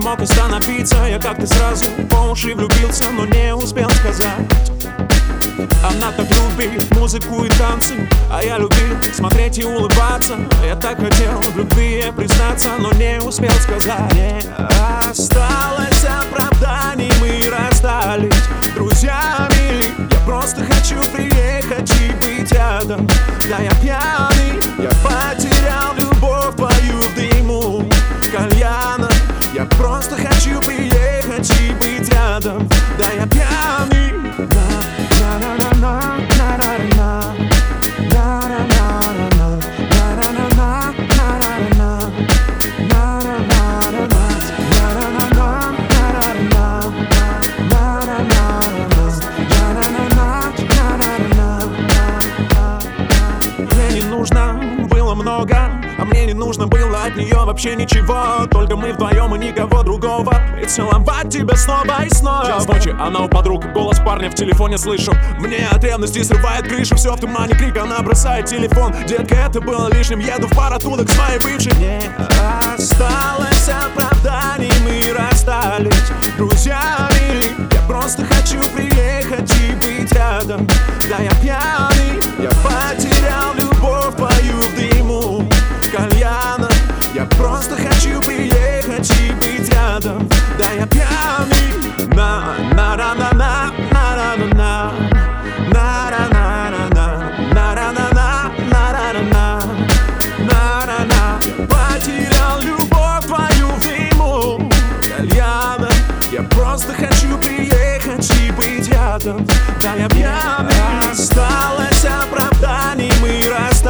мог остановиться. Я как-то сразу по уши влюбился, но не успел сказать. Она так любит музыку и танцы А я любил смотреть и улыбаться. Я так хотел в любви признаться Но не успел сказать. Не осталось оправданий Мы расстались друзьями. Я просто хочу приехать и быть рядом. Да я пьяный, Да я пьяный. Много А мне не нужно было от нее вообще ничего. Только мы вдвоем и никого другого целовать тебя снова и снова. Час ночи, она у подруг Голос парня в телефоне слышу. Мне от ревности срывает крышу Все в тумане крик, она бросает телефон. Детка, это было лишним Еду в пар оттуда к своей бывшей. Не осталось оправданий Мы расстались друзьями. Я просто хочу приехать и быть рядом. Да я пьяный, я потерял любовь твою в дыму кальяна. Я просто хочу рядом Да я пьяный. На на на на на на на. На на на. На на на на на на на на. На на на. Я потерял любовь твою в дыму кальяна Я просто хочу приехать и быть рядом. Да я пьяный. Осталось оправданий, мы расстались